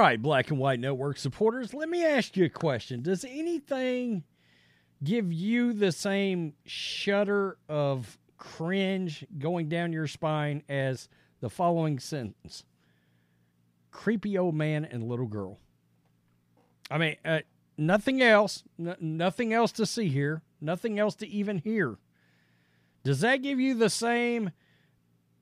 Right, Black and White Network supporters, let me ask you a question. Does anything give you the same shudder of cringe going down your spine as the following sentence? Creepy old man and little girl. I mean, uh, nothing else, n- nothing else to see here, nothing else to even hear. Does that give you the same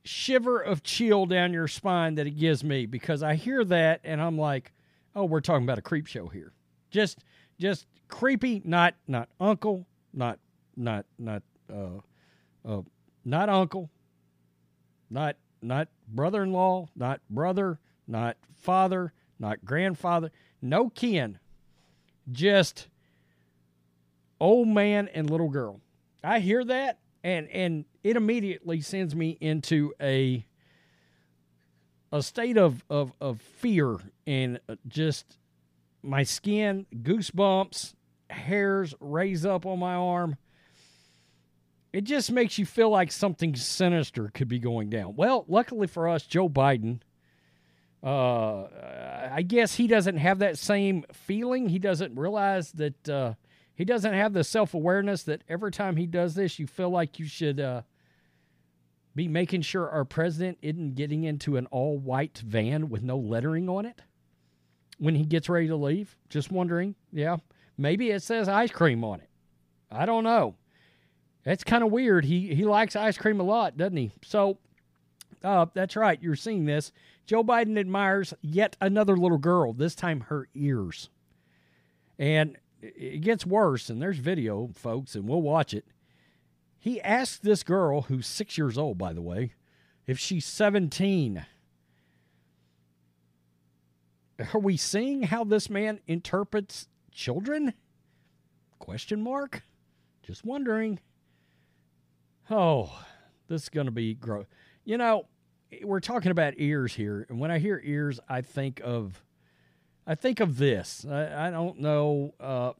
shiver of chill down your spine that it gives me? Because I hear that and I'm like, oh, we're talking about a creep show here. Just, just creepy, not, not uncle, not, not, not, uh, uh, not uncle, not, not brother-in-law, not brother, not father, not grandfather, no kin, just old man and little girl. I hear that and and it immediately sends me into a a state of of, of fear and uh, just my skin goosebumps hairs raise up on my arm. It just makes you feel like something sinister could be going down. Well luckily for us joe biden uh i guess he doesn't have that same feeling. He doesn't realize that uh he doesn't have the self awareness that every time he does this, you feel like you should uh, be making sure our president isn't getting into an all white van with no lettering on it when he gets ready to leave. Just wondering. Yeah. Maybe it says ice cream on it. I don't know. That's kind of weird. He he likes ice cream a lot, doesn't he? So uh, that's right. You're seeing this. Joe Biden admires yet another little girl, this time her ears. And it gets worse, and there's video, folks, and we'll watch it. He asked this girl, who's six years old, by the way, if she's 17. Are we seeing how this man interprets children? Question mark? Just wondering. Oh, this is going to be gross. You know, we're talking about ears here, and when I hear ears, I think of I think of this. I, I don't know. Uh,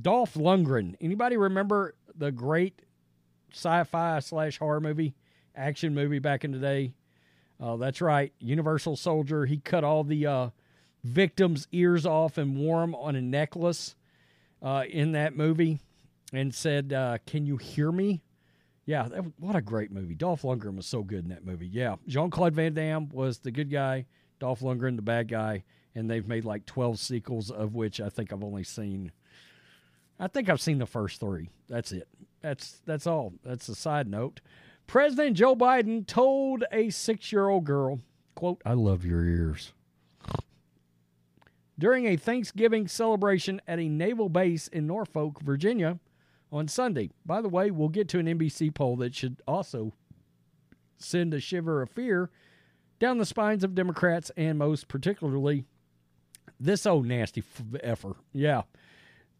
Dolph Lundgren. Anybody remember the great sci-fi slash horror movie, action movie back in the day? Uh, that's right, Universal Soldier. He cut all the uh, victims' ears off and wore them on a necklace uh, in that movie, and said, uh, "Can you hear me?" Yeah, that, what a great movie. Dolph Lundgren was so good in that movie. Yeah, Jean Claude Van Damme was the good guy. Dolph Lundgren the bad guy and they've made like 12 sequels of which I think I've only seen I think I've seen the first 3. That's it. That's that's all. That's a side note. President Joe Biden told a 6-year-old girl, quote, "I love your ears." During a Thanksgiving celebration at a naval base in Norfolk, Virginia on Sunday. By the way, we'll get to an NBC poll that should also send a shiver of fear down the spines of Democrats and most particularly this old nasty f- effer. Yeah.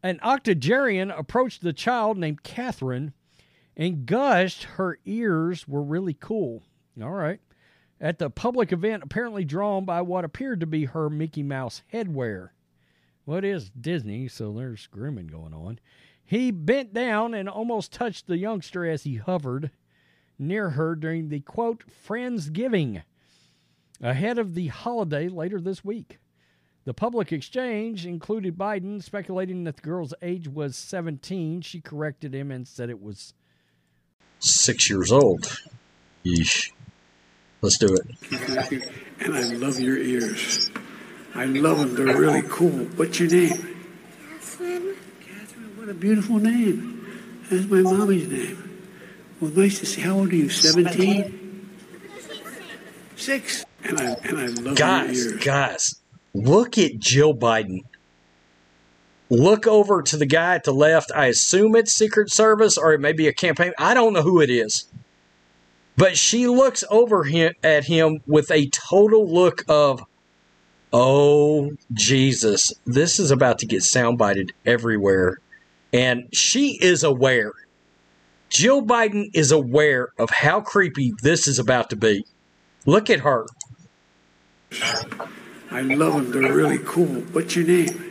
An octogenarian approached the child named Catherine and gushed her ears were really cool. All right. At the public event, apparently drawn by what appeared to be her Mickey Mouse headwear. Well, it is Disney, so there's grooming going on. He bent down and almost touched the youngster as he hovered near her during the quote, Friendsgiving ahead of the holiday later this week. The public exchange included Biden speculating that the girl's age was 17. She corrected him and said it was six years old. Yeesh. Let's do it. And I love your ears. I love them. They're really cool. What's your name? Catherine. Catherine. What a beautiful name. That's my mommy's name. Well, nice to see. How old are you? 17? Six. And I, and I love Guys, your ears. guys, look at Jill Biden. Look over to the guy at the left. I assume it's Secret Service or it may be a campaign. I don't know who it is. But she looks over him, at him with a total look of, oh, Jesus, this is about to get soundbited everywhere. And she is aware. Jill Biden is aware of how creepy this is about to be. Look at her. I love them. They're really cool. What's your name?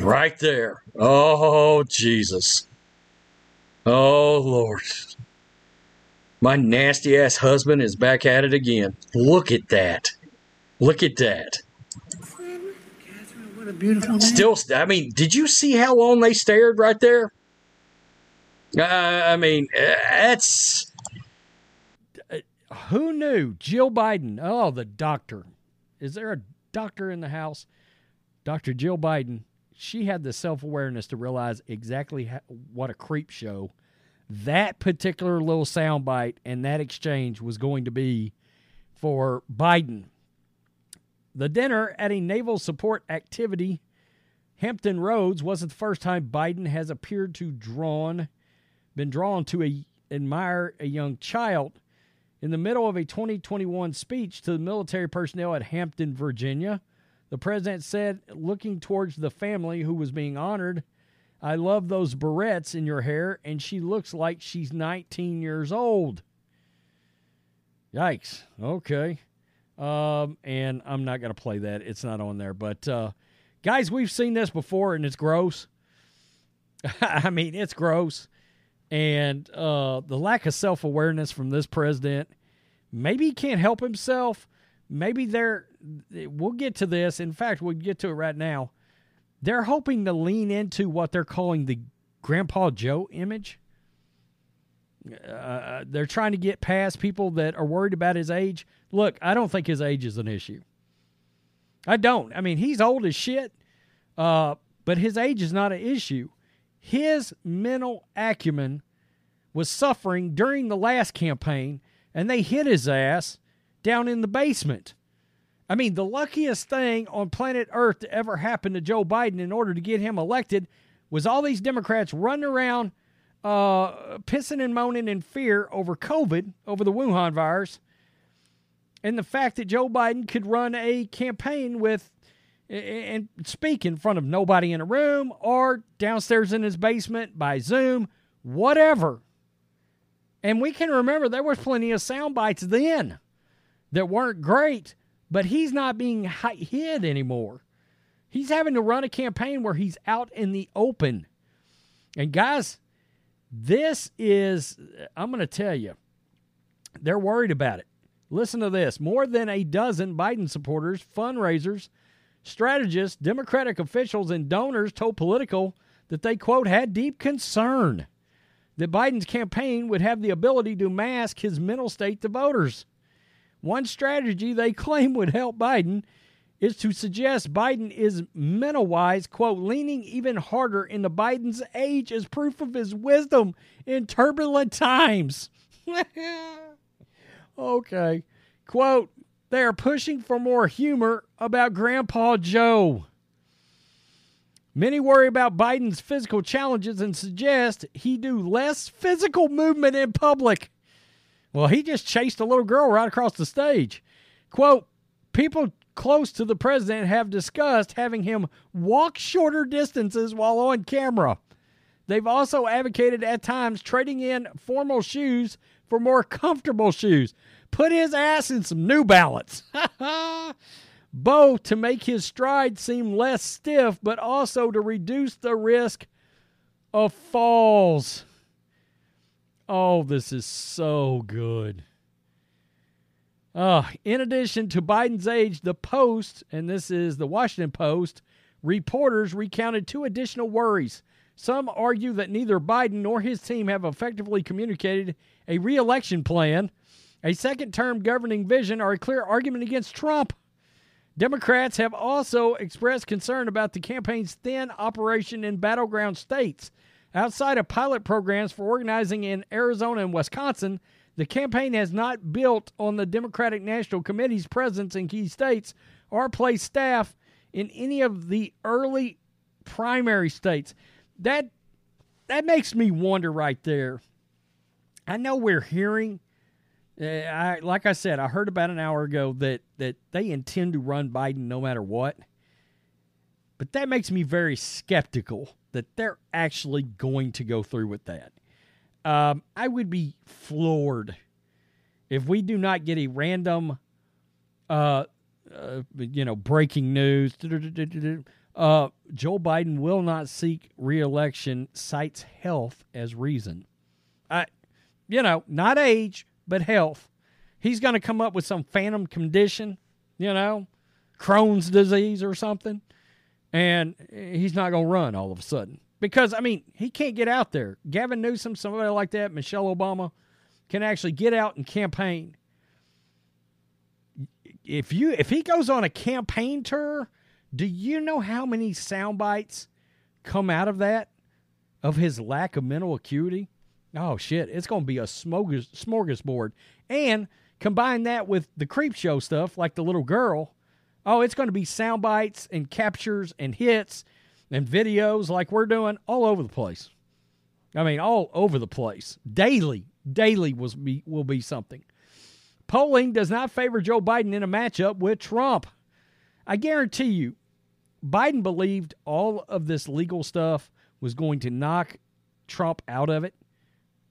Right there. Oh, Jesus. Oh, Lord. My nasty ass husband is back at it again. Look at that. Look at that. Catherine. What a beautiful name. Still, I mean, did you see how long they stared right there? Uh, I mean, uh, that's. Who knew? Jill Biden. Oh, the doctor. Is there a doctor in the house? Dr. Jill Biden. She had the self awareness to realize exactly how, what a creep show that particular little soundbite and that exchange was going to be for Biden. The dinner at a naval support activity, Hampton Roads, wasn't the first time Biden has appeared to drawn, been drawn to a, admire a young child. In the middle of a 2021 speech to the military personnel at Hampton, Virginia, the president said, looking towards the family who was being honored, I love those barrettes in your hair, and she looks like she's 19 years old. Yikes. Okay. Um, and I'm not going to play that. It's not on there. But, uh, guys, we've seen this before, and it's gross. I mean, it's gross. And uh, the lack of self awareness from this president, maybe he can't help himself. Maybe they're, we'll get to this. In fact, we'll get to it right now. They're hoping to lean into what they're calling the Grandpa Joe image. Uh, they're trying to get past people that are worried about his age. Look, I don't think his age is an issue. I don't. I mean, he's old as shit, uh, but his age is not an issue. His mental acumen was suffering during the last campaign, and they hit his ass down in the basement. I mean, the luckiest thing on planet Earth to ever happen to Joe Biden in order to get him elected was all these Democrats running around uh, pissing and moaning in fear over COVID, over the Wuhan virus, and the fact that Joe Biden could run a campaign with and speak in front of nobody in a room or downstairs in his basement by Zoom, whatever. And we can remember there was plenty of sound bites then that weren't great, but he's not being hid anymore. He's having to run a campaign where he's out in the open. And guys, this is, I'm going to tell you, they're worried about it. Listen to this more than a dozen Biden supporters, fundraisers, strategists, Democratic officials, and donors told Politico that they, quote, had deep concern that Biden's campaign would have the ability to mask his mental state to voters. One strategy they claim would help Biden is to suggest Biden is mental wise, quote, leaning even harder into Biden's age as proof of his wisdom in turbulent times. okay. Quote, they are pushing for more humor about Grandpa Joe. Many worry about Biden's physical challenges and suggest he do less physical movement in public. Well, he just chased a little girl right across the stage. Quote, people close to the president have discussed having him walk shorter distances while on camera. They've also advocated at times trading in formal shoes for more comfortable shoes. Put his ass in some New Balance. Bo to make his stride seem less stiff, but also to reduce the risk of falls. Oh, this is so good. Uh, in addition to Biden's age, the Post, and this is the Washington Post, reporters recounted two additional worries. Some argue that neither Biden nor his team have effectively communicated a reelection plan a second term governing vision or a clear argument against Trump. Democrats have also expressed concern about the campaign's thin operation in battleground states. Outside of pilot programs for organizing in Arizona and Wisconsin, the campaign has not built on the Democratic National Committee's presence in key states or placed staff in any of the early primary states. That that makes me wonder right there. I know we're hearing uh, I like I said, I heard about an hour ago that that they intend to run Biden no matter what. But that makes me very skeptical that they're actually going to go through with that. Um, I would be floored if we do not get a random, uh, uh, you know, breaking news. Uh, Joe Biden will not seek reelection, cites health as reason. I, you know, not age, but health. He's going to come up with some phantom condition, you know, Crohn's disease or something, and he's not going to run all of a sudden. Because, I mean, he can't get out there. Gavin Newsom, somebody like that, Michelle Obama, can actually get out and campaign. If you if he goes on a campaign tour, do you know how many sound bites come out of that of his lack of mental acuity? Oh shit, it's going to be a smorgasbord. And combine that with the creep show stuff, like the little girl. Oh, it's going to be sound bites and captures and hits and videos like we're doing all over the place. I mean, all over the place. Daily, daily will be will be something. Polling does not favor Joe Biden in a matchup with Trump. I guarantee you, Biden believed all of this legal stuff was going to knock Trump out of it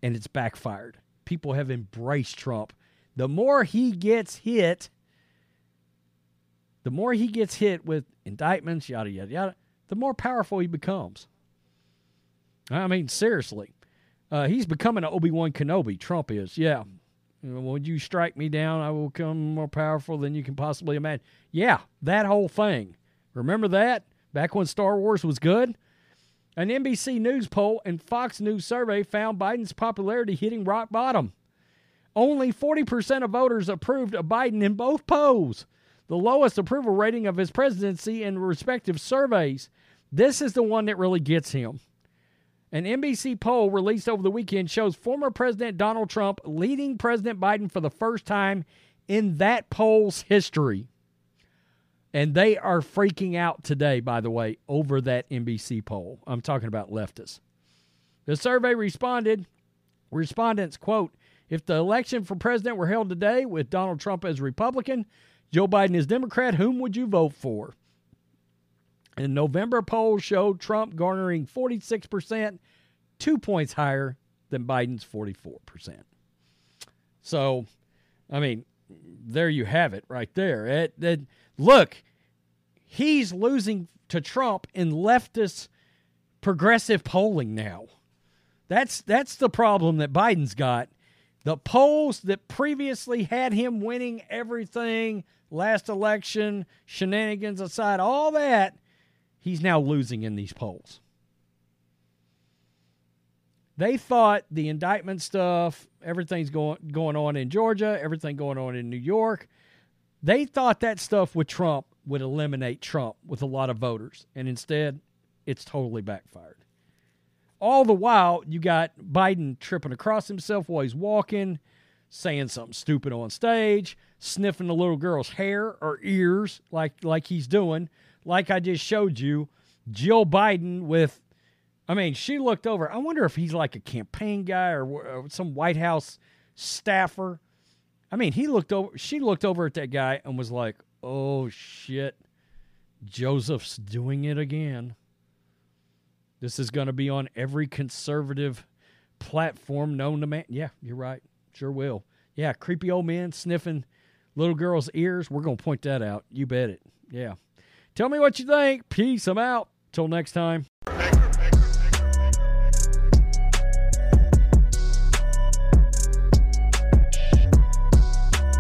and it's backfired. People have embraced Trump. The more he gets hit, the more he gets hit with indictments, yada, yada, yada, the more powerful he becomes. I mean, seriously. Uh, he's becoming an Obi Wan Kenobi. Trump is, yeah. When you strike me down, I will become more powerful than you can possibly imagine. Yeah, that whole thing. Remember that? Back when Star Wars was good? An NBC News poll and Fox News survey found Biden's popularity hitting rock bottom. Only 40% of voters approved of Biden in both polls, the lowest approval rating of his presidency in respective surveys. This is the one that really gets him. An NBC poll released over the weekend shows former President Donald Trump leading President Biden for the first time in that poll's history. And they are freaking out today, by the way, over that NBC poll. I'm talking about leftists. The survey responded, respondents, quote, if the election for president were held today with Donald Trump as Republican, Joe Biden as Democrat, whom would you vote for? In November poll showed Trump garnering 46%, two points higher than Biden's 44%. So, I mean, there you have it right there. It, it, look, he's losing to Trump in leftist progressive polling now. That's that's the problem that Biden's got. The polls that previously had him winning everything last election, shenanigans aside, all that, he's now losing in these polls. They thought the indictment stuff, everything's going going on in Georgia, everything going on in New York. They thought that stuff with Trump would eliminate Trump with a lot of voters, and instead, it's totally backfired. All the while, you got Biden tripping across himself while he's walking, saying something stupid on stage, sniffing the little girl's hair or ears like like he's doing, like I just showed you. Jill Biden with, I mean, she looked over. I wonder if he's like a campaign guy or, or some White House staffer. I mean, he looked over. She looked over at that guy and was like, "Oh shit, Joseph's doing it again." This is going to be on every conservative platform known to man. Yeah, you're right. Sure will. Yeah, creepy old man sniffing little girl's ears. We're going to point that out. You bet it. Yeah. Tell me what you think. Peace. I'm out. Till next time.